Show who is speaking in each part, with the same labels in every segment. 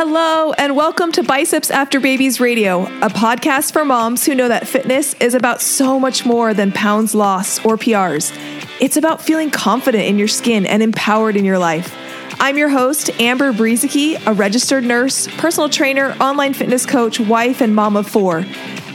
Speaker 1: Hello, and welcome to Biceps After Babies Radio, a podcast for moms who know that fitness is about so much more than pounds lost or PRs. It's about feeling confident in your skin and empowered in your life. I'm your host, Amber Brueseke, a registered nurse, personal trainer, online fitness coach, wife, and mom of four.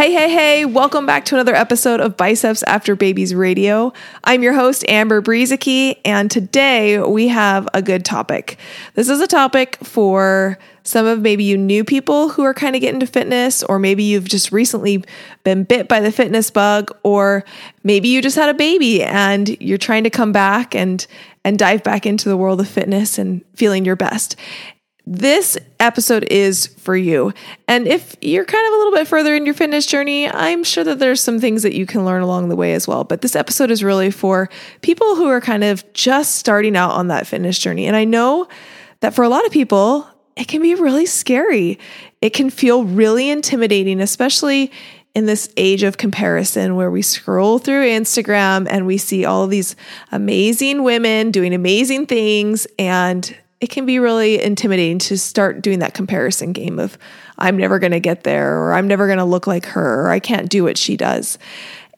Speaker 1: Hey, hey, hey, welcome back to another episode of Biceps After Babies Radio. I'm your host, Amber Brueseke, and today we have a good topic. This is a topic for some of maybe you new people who are kind of getting to fitness, or maybe you've just recently been bit by the fitness bug, or maybe you just had a baby and you're trying to come back and and dive back into the world of fitness and feeling your best this episode is for you. And if you're kind of a little bit further in your fitness journey, I'm sure that there's some things that you can learn along the way as well. But this episode is really for people who are kind of just starting out on that fitness journey. And I know that for a lot of people, it can be really scary. It can feel really intimidating, especially in this age of comparison where we scroll through Instagram and we see all these amazing women doing amazing things and it can be really intimidating to start doing that comparison game of I'm never going to get there or I'm never going to look like her or I can't do what she does.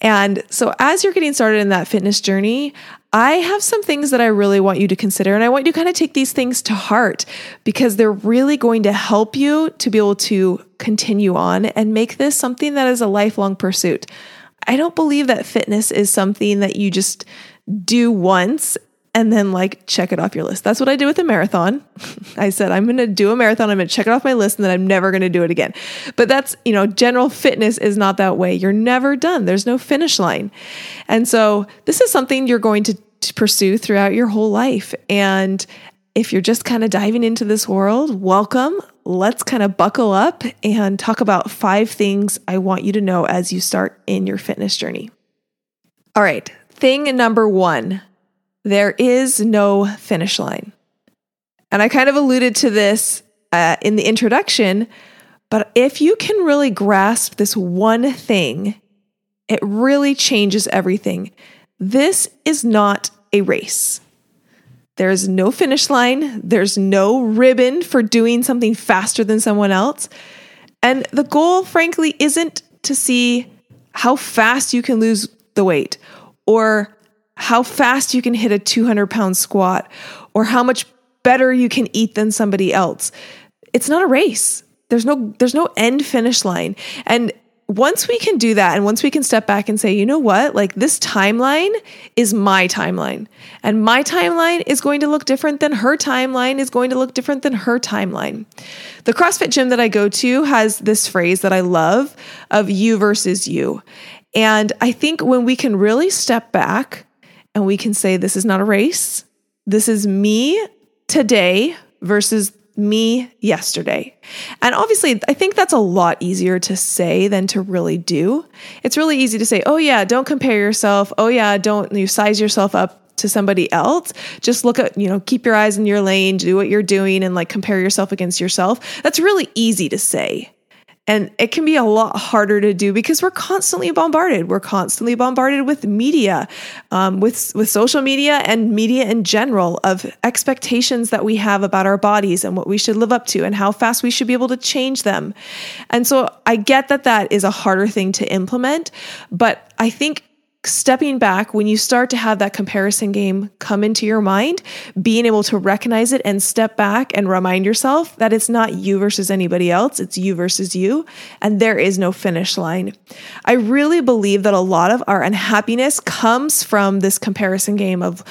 Speaker 1: And so as you're getting started in that fitness journey, I have some things that I really want you to consider and I want you to kind of take these things to heart because they're really going to help you to be able to continue on and make this something that is a lifelong pursuit. I don't believe that fitness is something that you just do once and then like check it off your list. That's what I did with the marathon. I said, I'm going to do a marathon. I'm going to check it off my list and then I'm never going to do it again. But that's, you know, general fitness is not that way. You're never done. There's no finish line. And so this is something you're going to, to pursue throughout your whole life. And if you're just kind of diving into this world, welcome. Let's kind of buckle up and talk about five things I want you to know as you start in your fitness journey. All right. Thing number one there is no finish line. And I kind of alluded to this uh, in the introduction, but if you can really grasp this one thing, it really changes everything. This is not a race. There's no finish line, there's no ribbon for doing something faster than someone else. And the goal, frankly, isn't to see how fast you can lose the weight or how fast you can hit a 200 pound squat or how much better you can eat than somebody else. It's not a race. There's no there's no end finish line. And once we can do that and once we can step back and say, you know what, like this timeline is my timeline. And my timeline is going to look different than her timeline is going to look different than her timeline. The CrossFit gym that I go to has this phrase that I love of you versus you. And I think when we can really step back and we can say, This is not a race. This is me today versus me yesterday. And obviously, I think that's a lot easier to say than to really do. It's really easy to say, oh, yeah, don't compare yourself. Oh, yeah, don't you size yourself up to somebody else. Just look at, you know, keep your eyes in your lane, do what you're doing, and like compare yourself against yourself. That's really easy to say. And it can be a lot harder to do because we're constantly bombarded. We're constantly bombarded with media, um, with with social media and media in general of expectations that we have about our bodies and what we should live up to and how fast we should be able to change them. And so I get that that is a harder thing to implement, but I think stepping back, when you start to have that comparison game come into your mind, being able to recognize it and step back and remind yourself that it's not you versus anybody else, it's you versus you, and there is no finish line. I really believe that a lot of our unhappiness comes from this comparison game of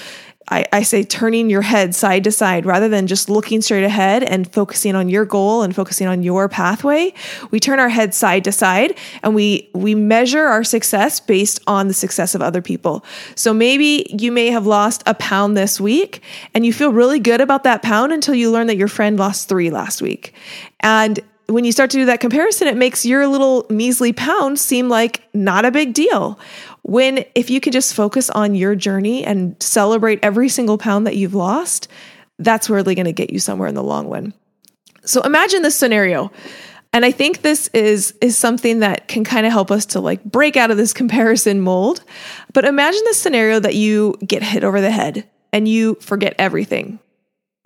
Speaker 1: I, I, say turning your head side to side rather than just looking straight ahead and focusing on your goal and focusing on your pathway. We turn our head side to side and we we measure our success based on the success of other people. So maybe you may have lost a pound this week and you feel really good about that pound until you learn that your friend lost 3 last week. And when you start to do that comparison, it makes your little measly pound seem like not a big deal. When if you can just focus on your journey and celebrate every single pound that you've lost, that's really going to get you somewhere in the long run. So imagine this scenario. And I think this is is something that can kind of help us to like break out of this comparison mold. But imagine the scenario that you get hit over the head and you forget everything.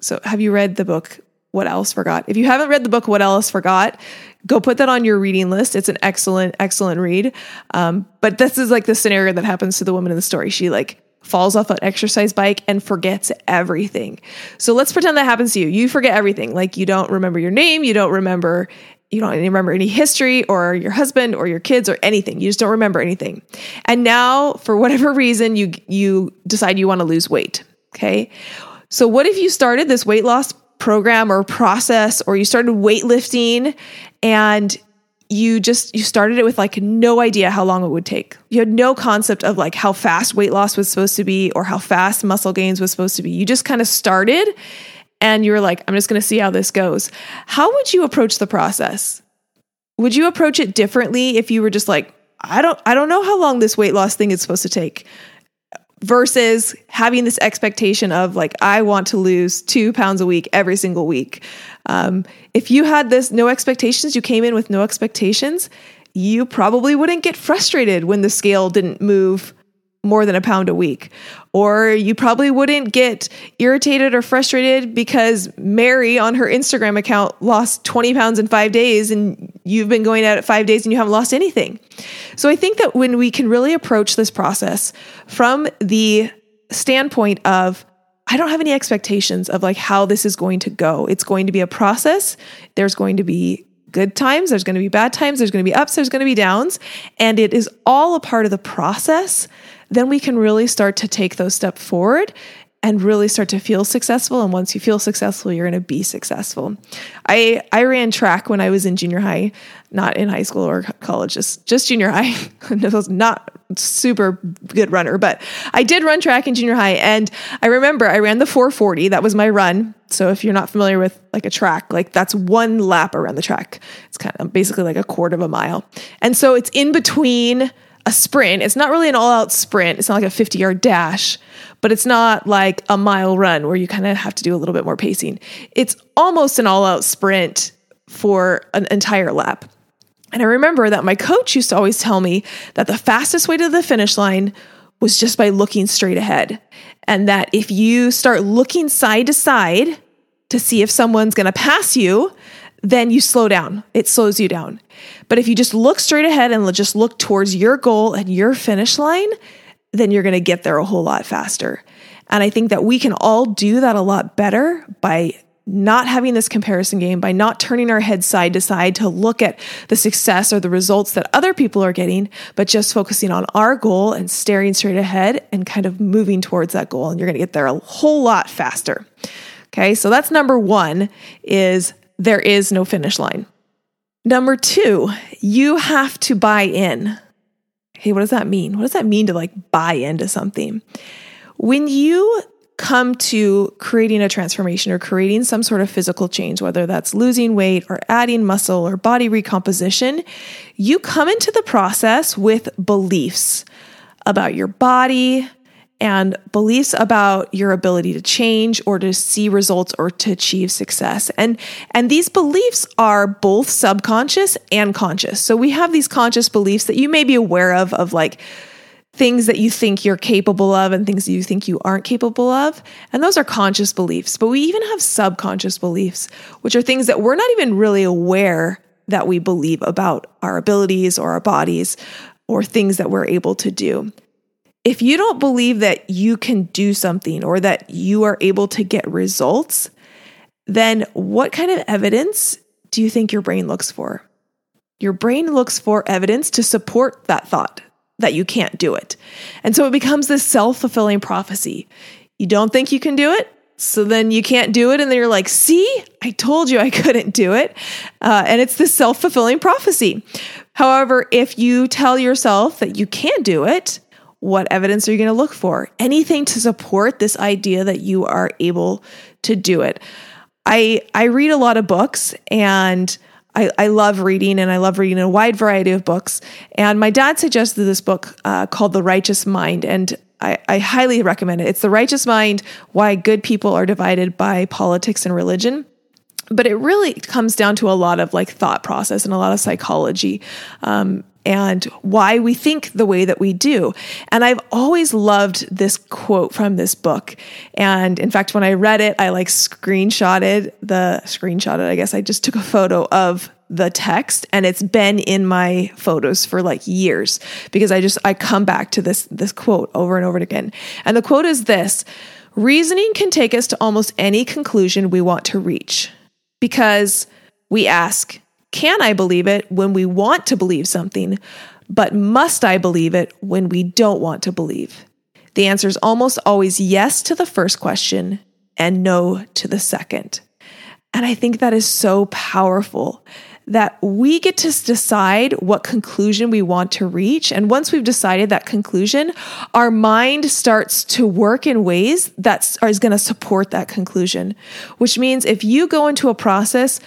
Speaker 1: So have you read the book What Alice Forgot? If you haven't read the book What Alice Forgot, go put that on your reading list. It's an excellent excellent read. Um, but this is like the scenario that happens to the woman in the story. She like falls off an exercise bike and forgets everything. So let's pretend that happens to you. You forget everything. Like you don't remember your name, you don't remember you don't remember any history or your husband or your kids or anything. You just don't remember anything. And now for whatever reason you you decide you want to lose weight, okay? So what if you started this weight loss program or process or you started weightlifting and you just you started it with like no idea how long it would take. You had no concept of like how fast weight loss was supposed to be or how fast muscle gains was supposed to be. You just kind of started and you were like, I'm just going to see how this goes. How would you approach the process? Would you approach it differently if you were just like, I don't I don't know how long this weight loss thing is supposed to take? Versus having this expectation of like i want to lose two pounds a week every single week. Um, if you had this no expectations you came in with no expectations you probably wouldn't get frustrated when the scale didn't move more than a pound a week. Or you probably wouldn't get irritated or frustrated because Mary on her Instagram account lost 20 pounds in five days and you've been going at it five days and you haven't lost anything. So I think that when we can really approach this process from the standpoint of, I don't have any expectations of like how this is going to go. It's going to be a process. There's going to be good times, there's going to be bad times, there's going to be ups, there's going to be downs, and it is all a part of the process then we can really start to take those steps forward and really start to feel successful. And once you feel successful you're going to be successful. I i ran track when i was in junior high not in high school or college just just junior high. I was not super good runner but i did run track in junior high. And i remember i ran the 440 that was my run. So if you're not familiar with like a track like that's one lap around the track. It's kind of basically like a quarter of a mile. And so it's in between a sprint. It's not really an all out sprint. It's not like a 50 yard dash, but it's not like a mile run where you kind of have to do a little bit more pacing. It's almost an all out sprint for an entire lap. And I remember that my coach used to always tell me that the fastest way to the finish line was just by looking straight ahead. And that if you start looking side to side to see if someone's going to pass you, then you slow down. It slows you down. But if you just look straight ahead and just look towards your goal and your finish line, then you're going to get there a whole lot faster. And I think that we can all do that a lot better by not having this comparison game, by not turning our head side to side to look at the success or the results that other people are getting, but just focusing on our goal and staring straight ahead and kind of moving towards that goal. And you're going to get there a whole lot faster. Okay, so that's number one is there is no finish line. Number two, you have to buy in. Hey, what does that mean? What does that mean to like buy into something? When you come to creating a transformation or creating some sort of physical change, whether that's losing weight or adding muscle or body recomposition, you come into the process with beliefs about your body, and beliefs about your ability to change or to see results or to achieve success. And and these beliefs are both subconscious and conscious. So we have these conscious beliefs that you may be aware of of like things that you think you're capable of and things that you think you aren't capable of. And those are conscious beliefs. But we even have subconscious beliefs, which are things that we're not even really aware that we believe about our abilities or our bodies or things that we're able to do if you don't believe that you can do something or that you are able to get results, then what kind of evidence do you think your brain looks for? Your brain looks for evidence to support that thought that you can't do it. And so it becomes this self fulfilling prophecy. You don't think you can do it, so then you can't do it. And then you're like, see, I told you I couldn't do it. Uh, and it's this self fulfilling prophecy. However, if you tell yourself that you can do it, what evidence are you going to look for? Anything to support this idea that you are able to do it. I I read a lot of books and I, I love reading and I love reading a wide variety of books. And my dad suggested this book uh, called The Righteous Mind. And I, I highly recommend it. It's The Righteous Mind Why Good People Are Divided by Politics and Religion but it really comes down to a lot of like thought process and a lot of psychology um, and why we think the way that we do. And I've always loved this quote from this book. And in fact, when I read it, I like screenshotted the screenshotted, I guess I just took a photo of the text and it's been in my photos for like years because I just I come back to this this quote over and over again. And the quote is this, reasoning can take us to almost any conclusion we want to reach because we ask can I believe it when we want to believe something, but must I believe it when we don't want to believe? The answer is almost always yes to the first question and no to the second. And I think that is so powerful that we get to decide what conclusion we want to reach. And once we've decided that conclusion, our mind starts to work in ways that is going to support that conclusion, which means if you go into a process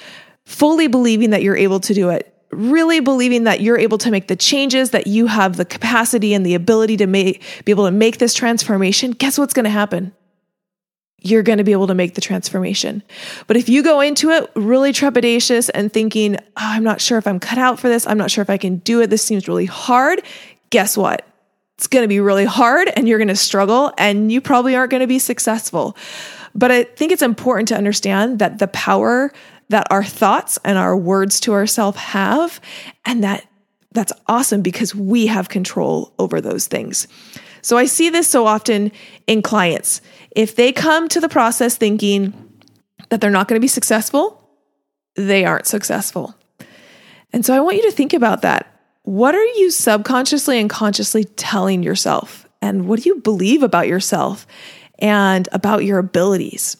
Speaker 1: fully believing that you're able to do it, really believing that you're able to make the changes, that you have the capacity and the ability to make, be able to make this transformation, guess what's going to happen? You're going to be able to make the transformation. But if you go into it really trepidatious and thinking, oh, I'm not sure if I'm cut out for this, I'm not sure if I can do it, this seems really hard, guess what? It's going to be really hard and you're going to struggle and you probably aren't going to be successful. But I think it's important to understand that the power that our thoughts and our words to ourselves have. And that that's awesome because we have control over those things. So I see this so often in clients. If they come to the process thinking that they're not going to be successful, they aren't successful. And so I want you to think about that. What are you subconsciously and consciously telling yourself? And what do you believe about yourself and about your abilities?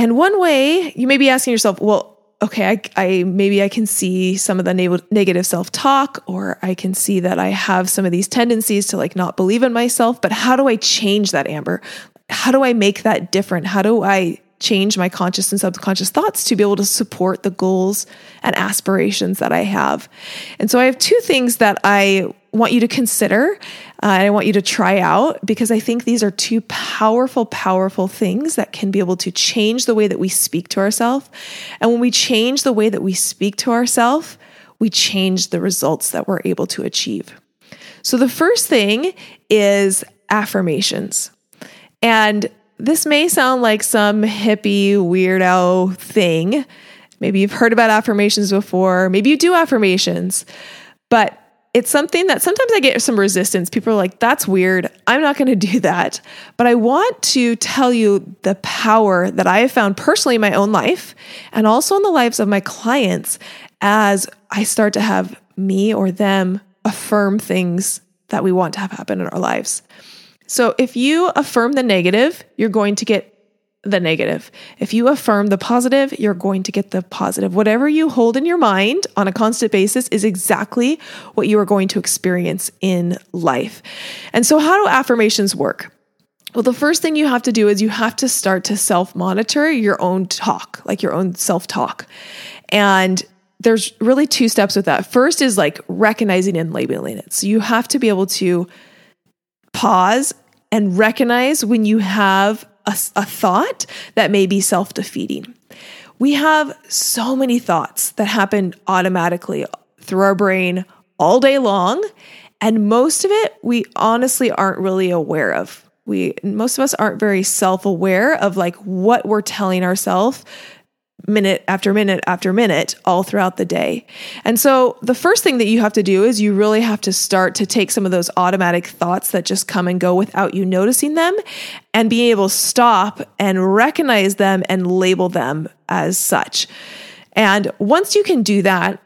Speaker 1: And one way you may be asking yourself, well, okay, I, I maybe I can see some of the ne- negative self talk, or I can see that I have some of these tendencies to like not believe in myself. But how do I change that, Amber? How do I make that different? How do I change my conscious and subconscious thoughts to be able to support the goals and aspirations that I have? And so I have two things that I want you to consider uh, and I want you to try out because I think these are two powerful, powerful things that can be able to change the way that we speak to ourselves. And when we change the way that we speak to ourselves, we change the results that we're able to achieve. So the first thing is affirmations. And this may sound like some hippie weirdo thing. Maybe you've heard about affirmations before. Maybe you do affirmations. But it's something that sometimes I get some resistance. People are like, that's weird. I'm not going to do that. But I want to tell you the power that I have found personally in my own life and also in the lives of my clients as I start to have me or them affirm things that we want to have happen in our lives. So if you affirm the negative, you're going to get the negative. If you affirm the positive, you're going to get the positive. Whatever you hold in your mind on a constant basis is exactly what you are going to experience in life. And so, how do affirmations work? Well, the first thing you have to do is you have to start to self monitor your own talk, like your own self talk. And there's really two steps with that. First is like recognizing and labeling it. So you have to be able to pause and recognize when you have a, a thought that may be self defeating. We have so many thoughts that happen automatically through our brain all day long. And most of it we honestly aren't really aware of. We most of us aren't very self-aware of like what we're telling ourselves minute after minute after minute all throughout the day. And so the first thing that you have to do is you really have to start to take some of those automatic thoughts that just come and go without you noticing them and being able to stop and recognize them and label them as such. And once you can do that,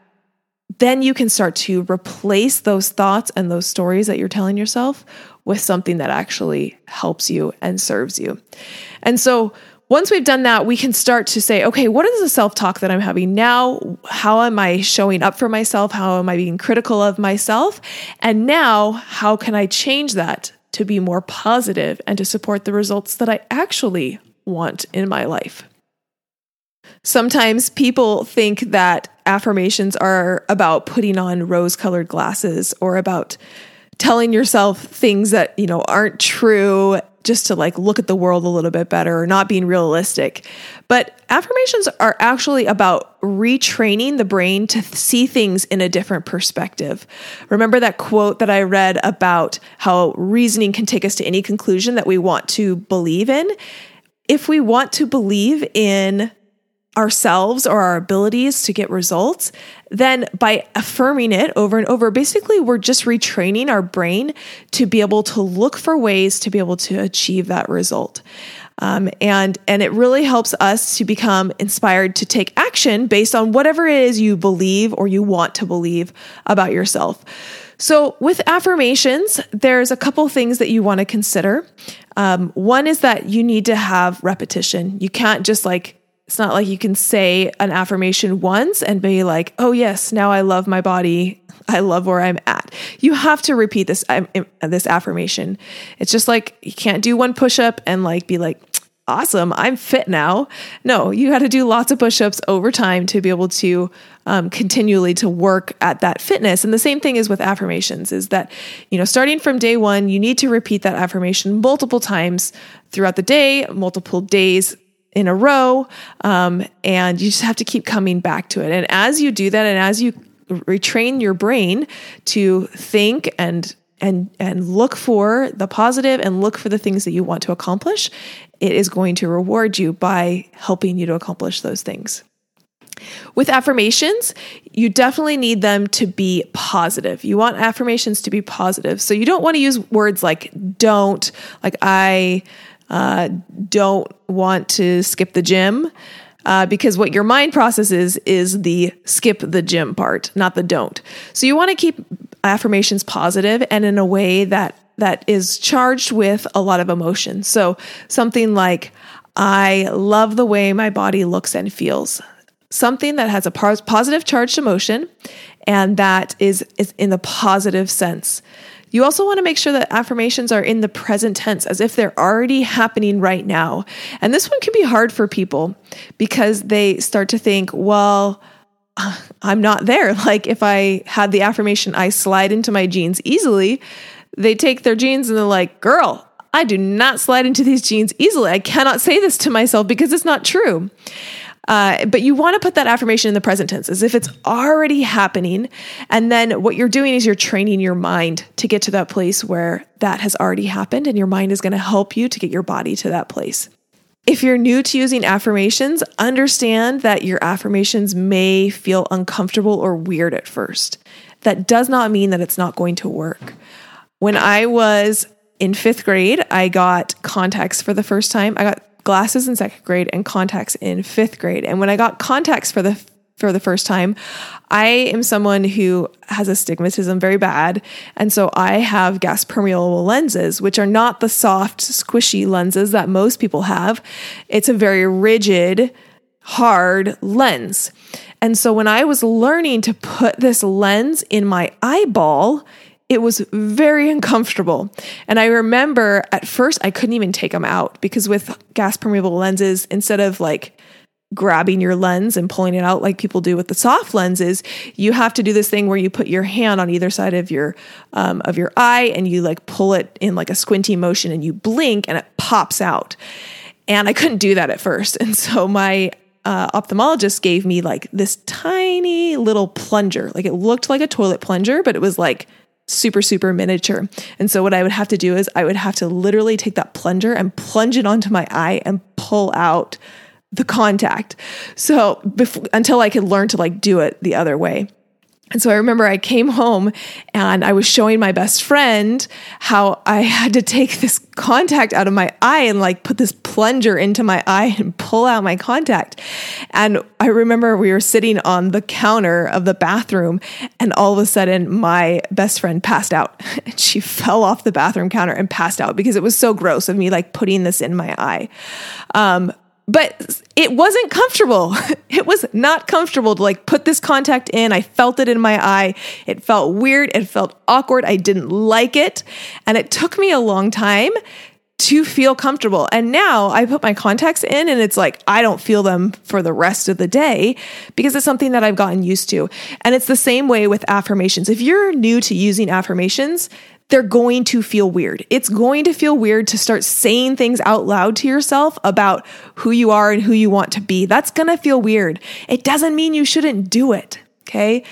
Speaker 1: then you can start to replace those thoughts and those stories that you're telling yourself with something that actually helps you and serves you. And so once we've done that, we can start to say, okay, what is the self talk that I'm having now? How am I showing up for myself? How am I being critical of myself? And now, how can I change that to be more positive and to support the results that I actually want in my life? Sometimes people think that affirmations are about putting on rose colored glasses or about telling yourself things that, you know, aren't true just to like look at the world a little bit better or not being realistic. But affirmations are actually about retraining the brain to see things in a different perspective. Remember that quote that I read about how reasoning can take us to any conclusion that we want to believe in? If we want to believe in ourselves or our abilities to get results, then by affirming it over and over, basically we're just retraining our brain to be able to look for ways to be able to achieve that result. Um, and and it really helps us to become inspired to take action based on whatever it is you believe or you want to believe about yourself. So, with affirmations, there's a couple things that you want to consider. Um, one is that you need to have repetition. You can't just like it's not like you can say an affirmation once and be like, oh, yes, now I love my body. I love where I'm at. You have to repeat this, um, this affirmation. It's just like you can't do one push up and like be like, awesome, I'm fit now. No, you got to do lots of push ups over time to be able to um, continually to work at that fitness. And the same thing is with affirmations is that, you know, starting from day one, you need to repeat that affirmation multiple times throughout the day, multiple days in a row. Um, and you just have to keep coming back to it. And as you do that, and as you retrain your brain to think and and and look for the positive and look for the things that you want to accomplish, it is going to reward you by helping you to accomplish those things. With affirmations, you definitely need them to be positive. You want affirmations to be positive. So you don't want to use words like don't, like I uh, don't want to skip the gym. Uh, because what your mind processes is the skip the gym part, not the don't. So you want to keep affirmations positive and in a way that that is charged with a lot of emotion. So something like I love the way my body looks and feels. Something that has a positive charged emotion and that is, is in the positive sense. You also want to make sure that affirmations are in the present tense as if they're already happening right now. And this one can be hard for people because they start to think, well, I'm not there. Like if I had the affirmation, I slide into my jeans easily, they take their jeans and they're like, girl, I do not slide into these jeans easily. I cannot say this to myself because it's not true. Uh, but you want to put that affirmation in the present tense as if it's already happening. And then what you're doing is you're training your mind to get to that place where that has already happened, and your mind is going to help you to get your body to that place. If you're new to using affirmations, understand that your affirmations may feel uncomfortable or weird at first. That does not mean that it's not going to work. When I was in fifth grade, I got contacts for the first time. I got glasses in second grade and contacts in fifth grade. And when I got contacts for the for the first time, I am someone who has astigmatism very bad. And so I have gas permeable lenses, which are not the soft, squishy lenses that most people have. It's a very rigid, hard lens. And so when I was learning to put this lens in my eyeball, it was very uncomfortable. And I remember at first I couldn't even take them out because with gas permeable lenses, instead of like grabbing your lens and pulling it out like people do with the soft lenses, you have to do this thing where you put your hand on either side of your um, of your eye and you like pull it in like a squinty motion and you blink and it pops out. And I couldn't do that at first, and so my uh, ophthalmologist gave me like this tiny little plunger. Like it looked like a toilet plunger, but it was like super, super miniature. And so what I would have to do is I would have to literally take that plunger and plunge it onto my eye and pull out the contact. So before, until I could learn to like do it the other way. And so I remember I came home and I was showing my best friend how I had to take this contact out of my eye and like put this plunger into my eye and pull out my contact. And I remember we were sitting on the counter of the bathroom and all of a sudden my best friend passed out and she fell off the bathroom counter and passed out because it was so gross of me like putting this in my eye. Um, but it wasn't comfortable. It was not comfortable to like put this contact in. I felt it in my eye. It felt weird. It felt awkward. I didn't like it. And it took me a long time to feel comfortable. And now I put my contacts in and it's like I don't feel them for the rest of the day because it's something that I've gotten used to. And it's the same way with affirmations. If you're new to using affirmations, they're going to feel weird. It's going to feel weird to start saying things out loud to yourself about who you are and who you want to be. That's going to feel weird. It doesn't mean you shouldn't do it. Okay.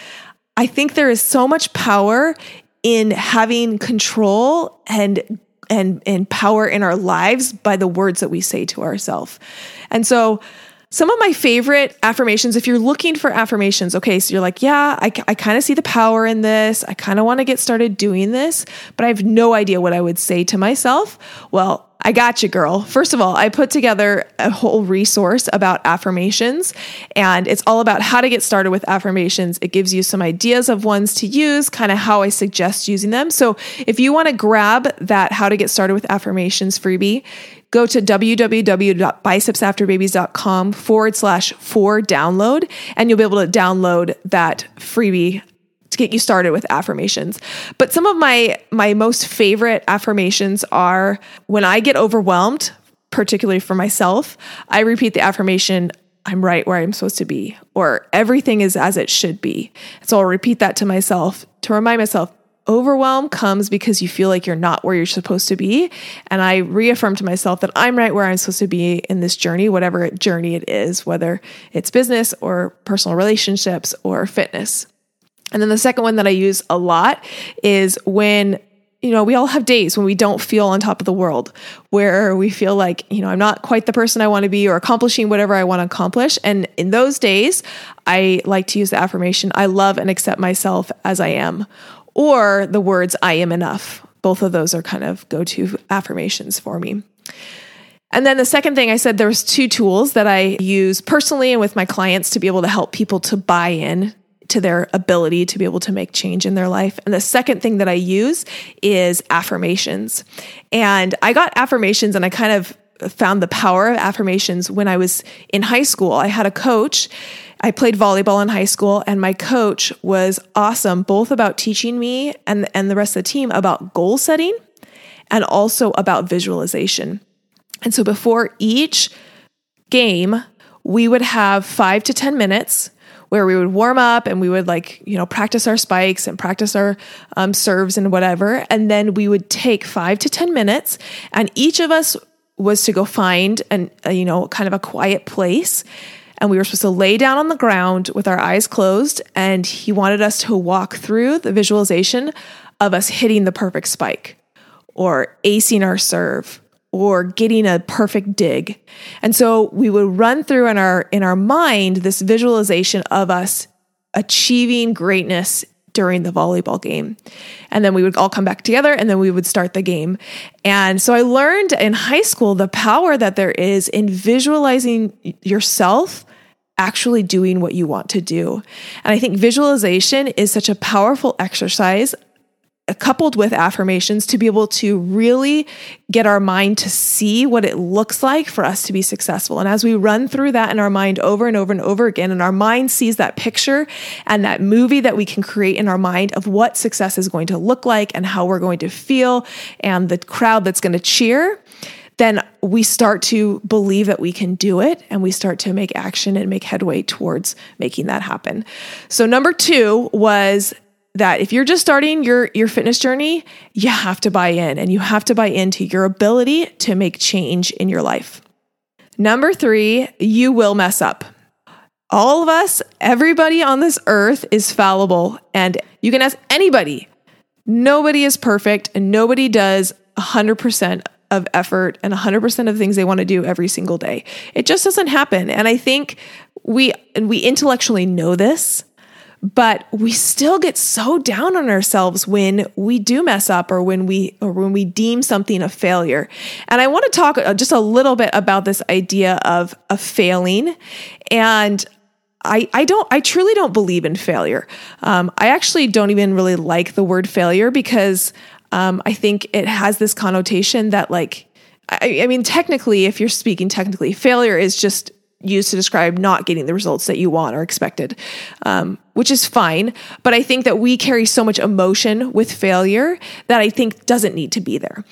Speaker 1: I think there is so much power in having control and and and power in our lives by the words that we say to ourselves. And so some of my favorite affirmations, if you're looking for affirmations, okay, so you're like, yeah, I, I kind of see the power in this. I kind of want to get started doing this, but I have no idea what I would say to myself. Well, I got you, girl. First of all, I put together a whole resource about affirmations, and it's all about how to get started with affirmations. It gives you some ideas of ones to use, kind of how I suggest using them. So if you want to grab that How to Get Started with Affirmations freebie, go to www.bicepsafterbabies.com forward slash for download, and you'll be able to download that freebie to get you started with affirmations. But some of my my most favorite affirmations are when I get overwhelmed, particularly for myself, I repeat the affirmation I'm right where I'm supposed to be, or everything is as it should be. So I'll repeat that to myself to remind myself overwhelm comes because you feel like you're not where you're supposed to be. And I reaffirm to myself that I'm right where I'm supposed to be in this journey, whatever journey it is, whether it's business or personal relationships or fitness. And then the second one that I use a lot is when you know, we all have days when we don't feel on top of the world, where we feel like, you know, I'm not quite the person I want to be or accomplishing whatever I want to accomplish. And in those days, I like to use the affirmation, I love and accept myself as I am, or the words, I am enough. Both of those are kind of go to affirmations for me. And then the second thing I said, there's two tools that I use personally and with my clients to be able to help people to buy in to their ability to be able to make change in their life. And the second thing that I use is affirmations. And I got affirmations and I kind of found the power of affirmations when I was in high school. I had a coach. I played volleyball in high school, and my coach was awesome, both about teaching me and, and the rest of the team about goal setting and also about visualization. And so before each game, we would have five to 10 minutes where we would warm up and we would like, you know, practice our spikes and practice our um, serves and whatever. And then we would take five to 10 minutes and each of us was to go find an, a, you know, kind of a quiet place. And we were supposed to lay down on the ground with our eyes closed. And he wanted us to walk through the visualization of us hitting the perfect spike or acing our serve or getting a perfect dig. And so we would run through in our in our mind this visualization of us achieving greatness during the volleyball game. And then we would all come back together and then we would start the game. And so I learned in high school the power that there is in visualizing yourself actually doing what you want to do. And I think visualization is such a powerful exercise coupled with affirmations to be able to really get our mind to see what it looks like for us to be successful. And as we run through that in our mind over and over and over again, and our mind sees that picture and that movie that we can create in our mind of what success is going to look like and how we're going to feel and the crowd that's going to cheer, then we start to believe that we can do it and we start to make action and make headway towards making that happen. So, number two was that if you're just starting your your fitness journey, you have to buy in and you have to buy into your ability to make change in your life. Number 3, you will mess up. All of us, everybody on this earth is fallible and you can ask anybody. Nobody is perfect and nobody does 100% of effort and 100% of things they want to do every single day. It just doesn't happen. And I think we we intellectually know this, but we still get so down on ourselves when we do mess up or when we or when we deem something a failure and i want to talk uh, just a little bit about this idea of a failing and I, I don't I truly don't believe in failure. Um, I actually don't even really like the word failure because um, I think it has this connotation that like I, I mean technically if you're speaking technically failure is just used to describe not getting the results that you want or expected, um, which is fine. But I think that we carry so much emotion with failure that I think doesn't need to be there.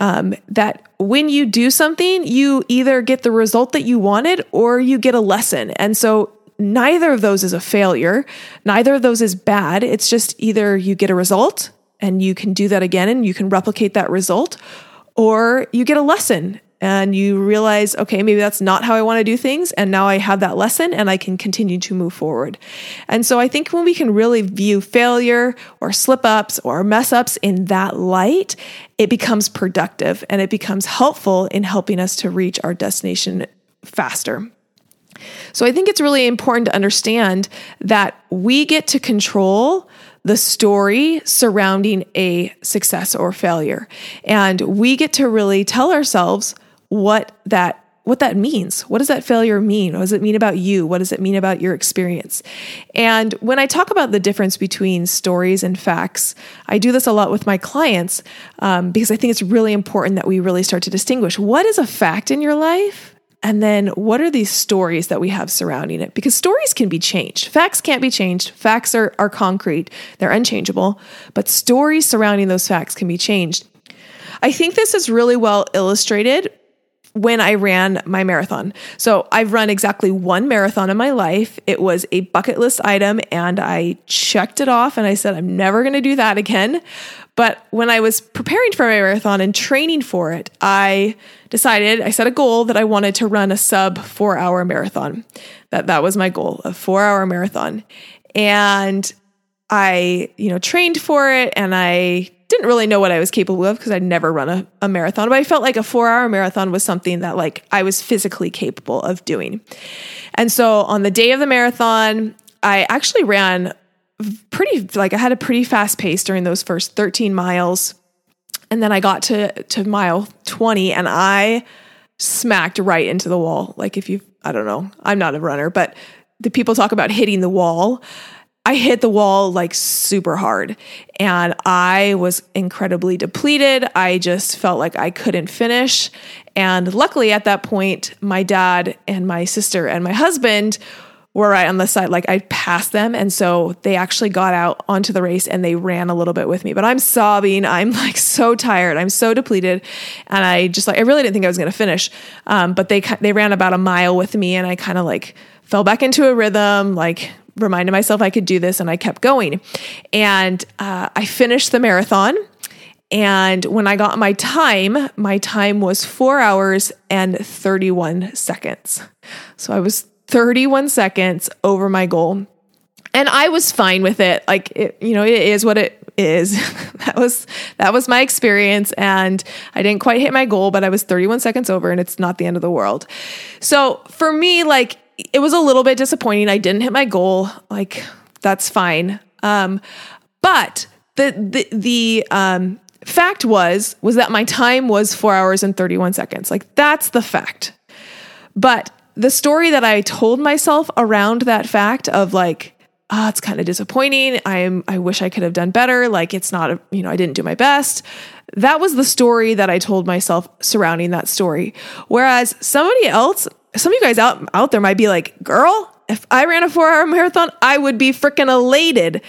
Speaker 1: Um, that when you do something, you either get the result that you wanted or you get a lesson. And so neither of those is a failure. Neither of those is bad. It's just either you get a result and you can do that again and you can replicate that result, or you get a lesson and you realize, okay, maybe that's not how I want to do things. And now I have that lesson and I can continue to move forward. And so I think when we can really view failure or slip ups or mess ups in that light, it becomes productive and it becomes helpful in helping us to reach our destination faster. So I think it's really important to understand that we get to control the story surrounding a success or failure. And we get to really tell ourselves what that what that means. What does that failure mean? What does it mean about you? What does it mean about your experience? And when I talk about the difference between stories and facts, I do this a lot with my clients um, because I think it's really important that we really start to distinguish what is a fact in your life and then what are these stories that we have surrounding it? Because stories can be changed. Facts can't be changed. Facts are, are concrete, they're unchangeable, but stories surrounding those facts can be changed. I think this is really well illustrated when I ran my marathon. So I've run exactly one marathon in my life. It was a bucket list item and I checked it off and I said, I'm never going to do that again. But when I was preparing for my marathon and training for it, I decided, I set a goal that I wanted to run a sub four hour marathon. That, that was my goal, a four hour marathon. And I, you know, trained for it and I didn't really know what I was capable of because I'd never run a, a, marathon, but I felt like a four hour marathon was something that like I was physically capable of doing. And so on the day of the marathon, I actually ran pretty like I had a pretty fast pace during those first 13 miles. And then I got to to mile 20 and I smacked right into the wall. Like if you I don't know, I'm not a runner, but the people talk about hitting the wall. I hit the wall like super hard and I was incredibly depleted. I just felt like I couldn't finish. And luckily at that point, my dad and my sister and my husband were right on the side. Like I passed them. And so they actually got out onto the race and they ran a little bit with me. But I'm sobbing. I'm like so tired. I'm so depleted. And I just like, I really didn't think I was going to finish. Um, but they, they ran about a mile with me and I kind of like fell back into a rhythm, like reminded myself I could do this and I kept going. And uh, I finished the marathon. And when I got my time, my time was four hours and 31 seconds. So I was 31 seconds over my goal. And I was fine with it. Like it, you know, it is what it is. that was that was my experience and I didn't quite hit my goal, but I was 31 seconds over and it's not the end of the world. So, for me like it was a little bit disappointing. I didn't hit my goal. Like that's fine. Um but the the the um fact was was that my time was 4 hours and 31 seconds. Like that's the fact. But the story that I told myself around that fact of like, ah, oh, it's kind of disappointing. I'm I wish I could have done better. Like it's not, a, you know, I didn't do my best. That was the story that I told myself surrounding that story. Whereas somebody else, some of you guys out out there might be like, "Girl, if I ran a 4-hour marathon, I would be freaking elated."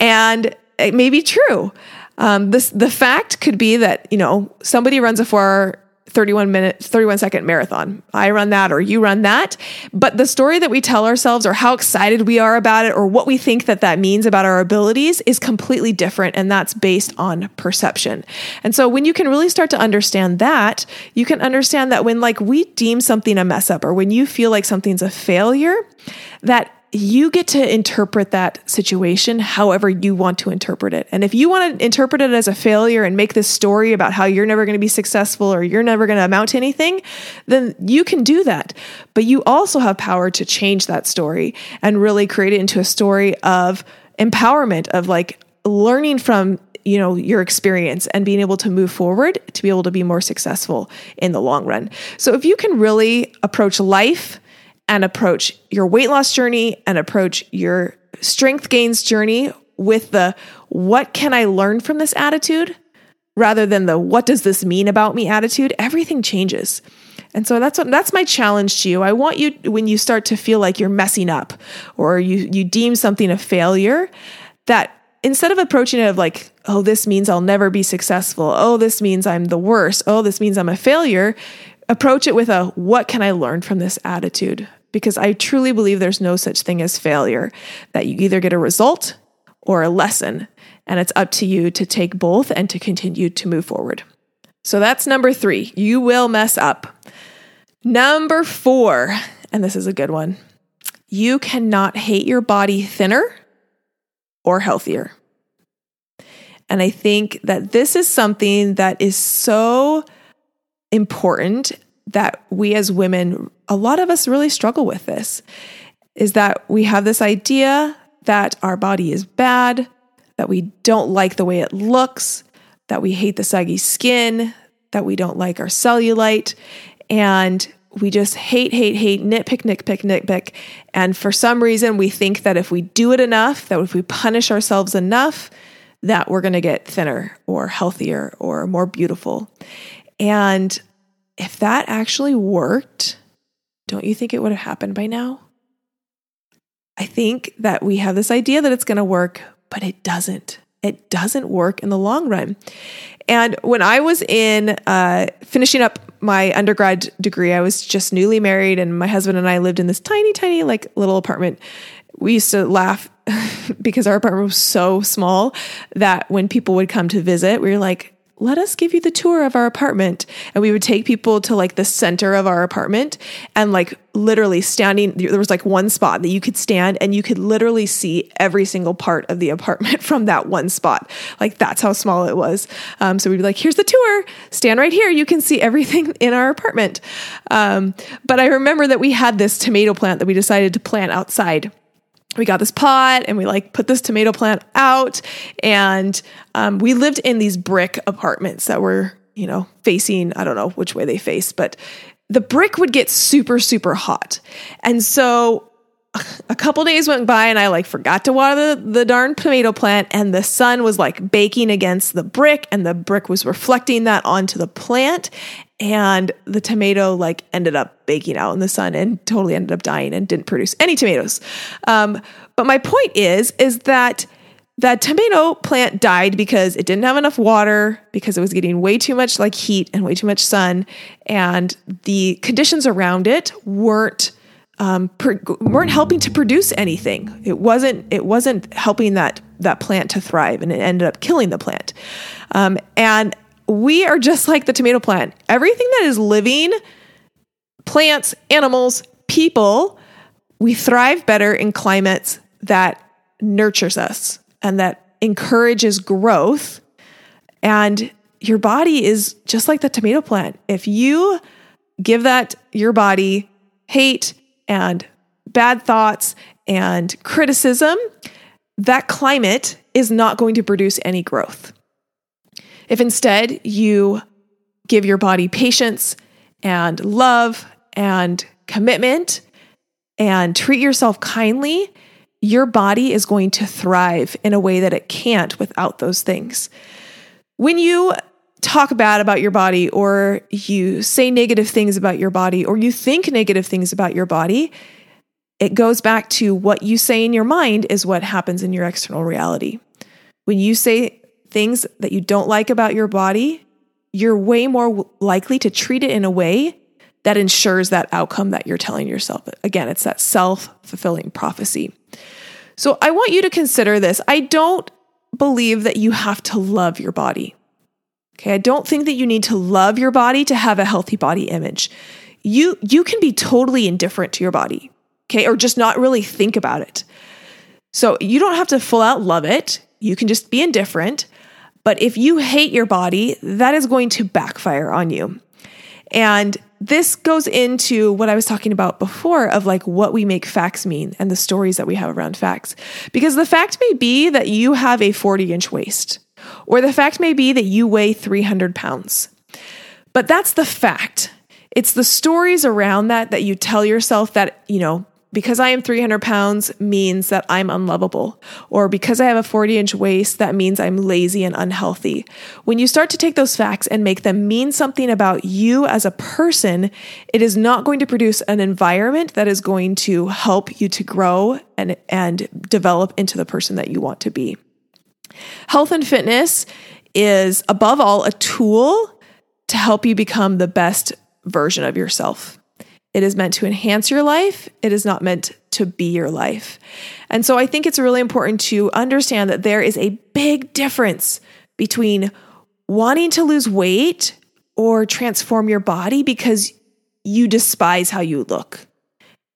Speaker 1: And it may be true. Um, this the fact could be that you know somebody runs a four 31 minute 31 second marathon. I run that or you run that. But the story that we tell ourselves or how excited we are about it or what we think that that means about our abilities is completely different and that's based on perception. And so when you can really start to understand that you can understand that when like we deem something a mess up or when you feel like something's a failure that you get to interpret that situation however you want to interpret it. And if you want to interpret it as a failure and make this story about how you're never going to be successful or you're never going to amount to anything, then you can do that. But you also have power to change that story and really create it into a story of empowerment, of like learning from you know your experience and being able to move forward to be able to be more successful in the long run. So if you can really approach life and approach your weight loss journey and approach your strength gains journey with the what can I learn from this attitude rather than the what does this mean about me attitude, everything changes. And so that's what that's my challenge to you. I want you when you start to feel like you're messing up or you you deem something a failure that instead of approaching it of like oh, this means I'll never be successful. Oh, this means I'm the worst. Oh, this means I'm a failure. Approach it with a what can I learn from this attitude? Because I truly believe there's no such thing as failure, that you either get a result or a lesson. And it's up to you to take both and to continue to move forward. So that's number three. You will mess up. Number four, and this is a good one you cannot hate your body thinner or healthier. And I think that this is something that is so important that we as women, a lot of us really struggle with this, is that we have this idea that our body is bad, that we don't like the way it looks, that we hate the saggy skin, that we don't like our cellulite. And we just hate, hate, hate, nitpick, nitpick, nitpick. And for some reason, we think that if we do it enough, that if we punish ourselves enough, that we're going to get thinner or healthier or more beautiful. And if that actually worked, don't you think it would have happened by now? I think that we have this idea that it's going to work, but it doesn't. It doesn't work in the long run. And when I was in uh, finishing up my undergrad degree, I was just newly married, and my husband and I lived in this tiny, tiny, like little apartment. We used to laugh because our apartment was so small that when people would come to visit, we were like, let us give you the tour of our apartment. And we would take people to like the center of our apartment and like literally standing, there was like one spot that you could stand and you could literally see every single part of the apartment from that one spot. Like that's how small it was. Um, so we'd be like, here's the tour, stand right here. You can see everything in our apartment. Um, but I remember that we had this tomato plant that we decided to plant outside we got this pot and we like put this tomato plant out. And um, we lived in these brick apartments that were you know facing i don't know which way they face but the brick would get super super hot. And so a couple days went by and I like forgot to water the, the darn tomato plant and the sun was like baking against the brick and the brick was reflecting that onto the plant and the tomato like ended up baking out in the sun and totally ended up dying and didn't produce any tomatoes. Um, but my point is, is that that tomato plant died because it didn't have enough water because it was getting way too much like heat and way too much sun and the conditions around it weren't um, weren't helping to produce anything. It wasn't it wasn't helping that that plant to thrive, and it ended up killing the plant. Um, and we are just like the tomato plant. Everything that is living, plants, animals, people, we thrive better in climates that nurtures us and that encourages growth. And your body is just like the tomato plant. If you give that your body hate and bad thoughts and criticism, that climate is not going to produce any growth. If instead you give your body patience and love and commitment and treat yourself kindly, your body is going to thrive in a way that it can't without those things. When you talk bad about your body or you say negative things about your body or you think negative things about your body, it goes back to what you say in your mind is what happens in your external reality. When you say things that you don't like about your body, you're way more likely to treat it in a way that ensures that outcome that you're telling yourself. Again, it's that self fulfilling prophecy. So I want you to consider this. I don't believe that you have to love your body. Okay, I don't think that you need to love your body to have a healthy body image. You you can be totally indifferent to your body. Okay, or just not really think about it. So you don't have to full out love it. You can just be indifferent. But if you hate your body, that is going to backfire on you. And this goes into what I was talking about before of like what we make facts mean and the stories that we have around facts. Because the fact may be that you have a 40 inch waist. Or the fact may be that you weigh 300 pounds. But that's the fact. It's the stories around that that you tell yourself that, you know, because I am 300 pounds means that I'm unlovable. Or because I have a 40 inch waist, that means I'm lazy and unhealthy. When you start to take those facts and make them mean something about you as a person, it is not going to produce an environment that is going to help you to grow and, and develop into the person that you want to be. Health and fitness is, above all, a tool to help you become the best version of yourself. It is meant to enhance your life, it is not meant to be your life. And so I think it's really important to understand that there is a big difference between wanting to lose weight or transform your body because you despise how you look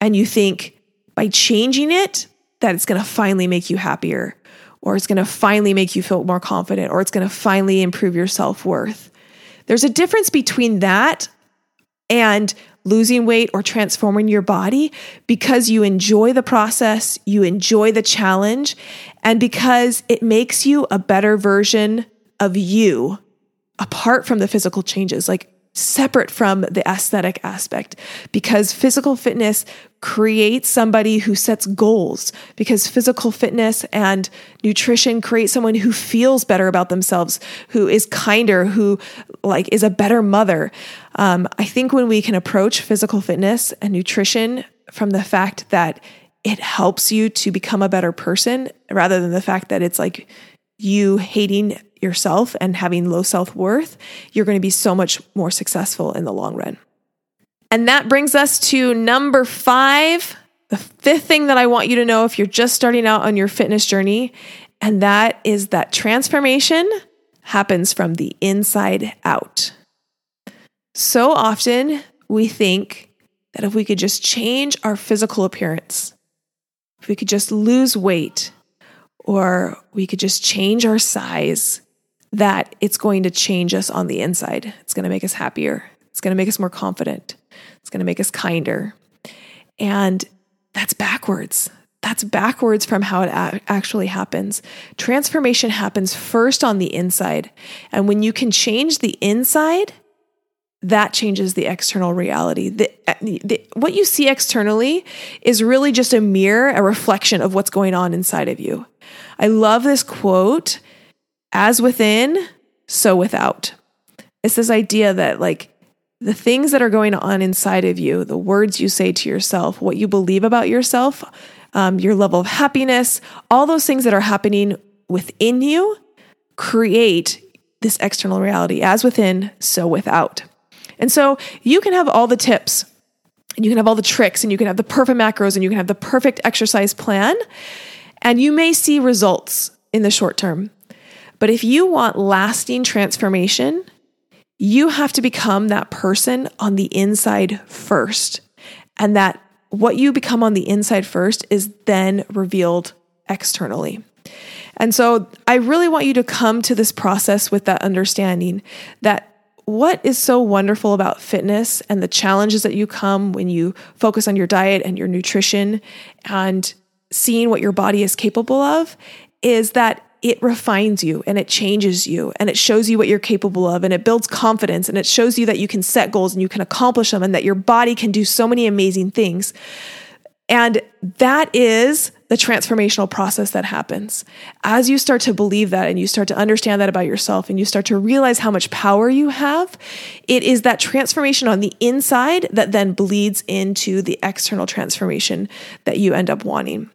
Speaker 1: and you think by changing it that it's going to finally make you happier or it's going to finally make you feel more confident or it's going to finally improve your self-worth. There's a difference between that and losing weight or transforming your body because you enjoy the process, you enjoy the challenge, and because it makes you a better version of you apart from the physical changes. Like separate from the aesthetic aspect because physical fitness creates somebody who sets goals because physical fitness and nutrition create someone who feels better about themselves who is kinder who like is a better mother. Um, i think when we can approach physical fitness and nutrition from the fact that it helps you to become a better person rather than the fact that it's like you hating yourself and having low self worth, you're going to be so much more successful in the long run. And that brings us to number five, the fifth thing that I want you to know if you're just starting out on your fitness journey. And that is that transformation happens from the inside out. So often we think that if we could just change our physical appearance, if we could just lose weight, or we could just change our size, that it's going to change us on the inside. It's going to make us happier. It's going to make us more confident. It's going to make us kinder. And that's backwards. That's backwards from how it a- actually happens. Transformation happens first on the inside. And when you can change the inside, that changes the external reality. The, eh, the, what you see externally is really just a mirror, a reflection of what's going on inside of you. I love this quote as within, so without. It's this idea that, like, the things that are going on inside of you, the words you say to yourself, what you believe about yourself, um, your level of happiness, all those things that are happening within you create this external reality as within, so without. And so you can have all the tips and you can have all the tricks and you can have the perfect macros and you can have the perfect exercise plan and you may see results in the short term. But if you want lasting transformation, you have to become that person on the inside first. And that what you become on the inside first is then revealed externally. And so I really want you to come to this process with that understanding that what is so wonderful about fitness and the challenges that you come when you focus on your diet and your nutrition and seeing what your body is capable of is that it refines you and it changes you and it shows you what you're capable of and it builds confidence and it shows you that you can set goals and you can accomplish them and that your body can do so many amazing things. And that is the transformational process that happens. As you start to believe that and you start to understand that about yourself and you start to realize how much power you have, it is that transformation on the inside that then bleeds into the external transformation that you end up wanting.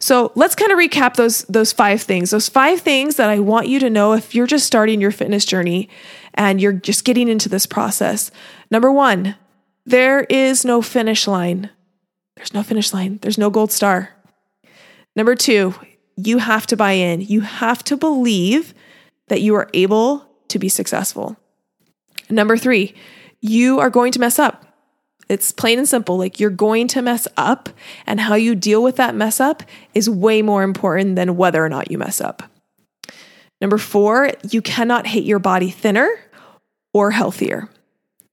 Speaker 1: So let's kind of recap those those five things. Those five things that I want you to know if you're just starting your fitness journey and you're just getting into this process. Number 1, there is no finish line. There's no finish line. There's no gold star. Number 2, you have to buy in. You have to believe that you are able to be successful. Number 3, you are going to mess up. It's plain and simple. Like you're going to mess up, and how you deal with that mess up is way more important than whether or not you mess up. Number four, you cannot hate your body thinner or healthier.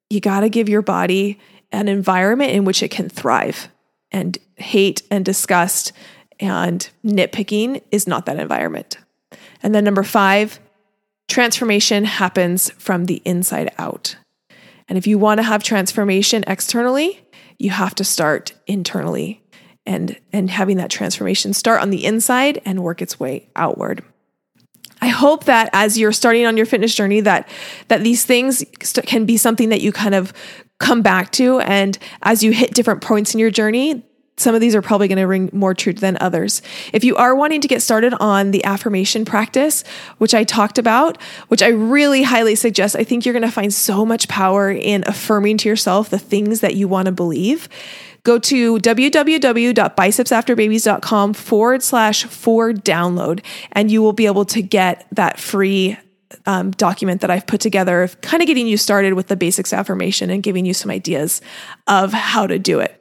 Speaker 1: You got to give your body an environment in which it can thrive. And hate and disgust and nitpicking is not that environment. And then number five, transformation happens from the inside out. And if you want to have transformation externally, you have to start internally and and having that transformation start on the inside and work its way outward. I hope that as you're starting on your fitness journey that that these things can be something that you kind of come back to and as you hit different points in your journey some of these are probably going to ring more true than others. If you are wanting to get started on the affirmation practice, which I talked about, which I really highly suggest, I think you're going to find so much power in affirming to yourself the things that you want to believe. Go to www.bicepsafterbabies.com forward slash for download, and you will be able to get that free um, document that I've put together of kind of getting you started with the basics affirmation and giving you some ideas of how to do it.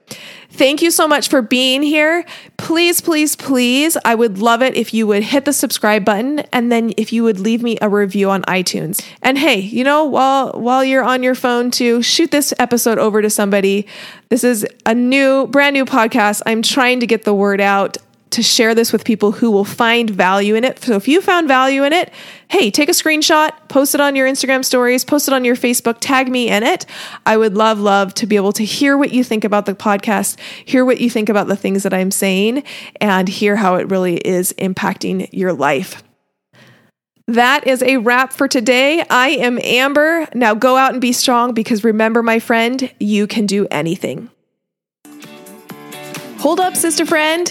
Speaker 1: Thank you so much for being here. Please, please, please, I would love it if you would hit the subscribe button and then if you would leave me a review on iTunes. And hey, you know, while while you're on your phone to shoot this episode over to somebody. This is a new brand new podcast. I'm trying to get the word out to share this with people who will find value in it. So if you found value in it, hey, take a screenshot, post it on your Instagram stories, post it on your Facebook, tag me in it. I would love, love to be able to hear what you think about the podcast, hear what you think about the things that I'm saying, and hear how it really is impacting your life. That is a wrap for today. I am Amber. Now go out and be strong because remember, my friend, you can do anything. Hold up, sister friend.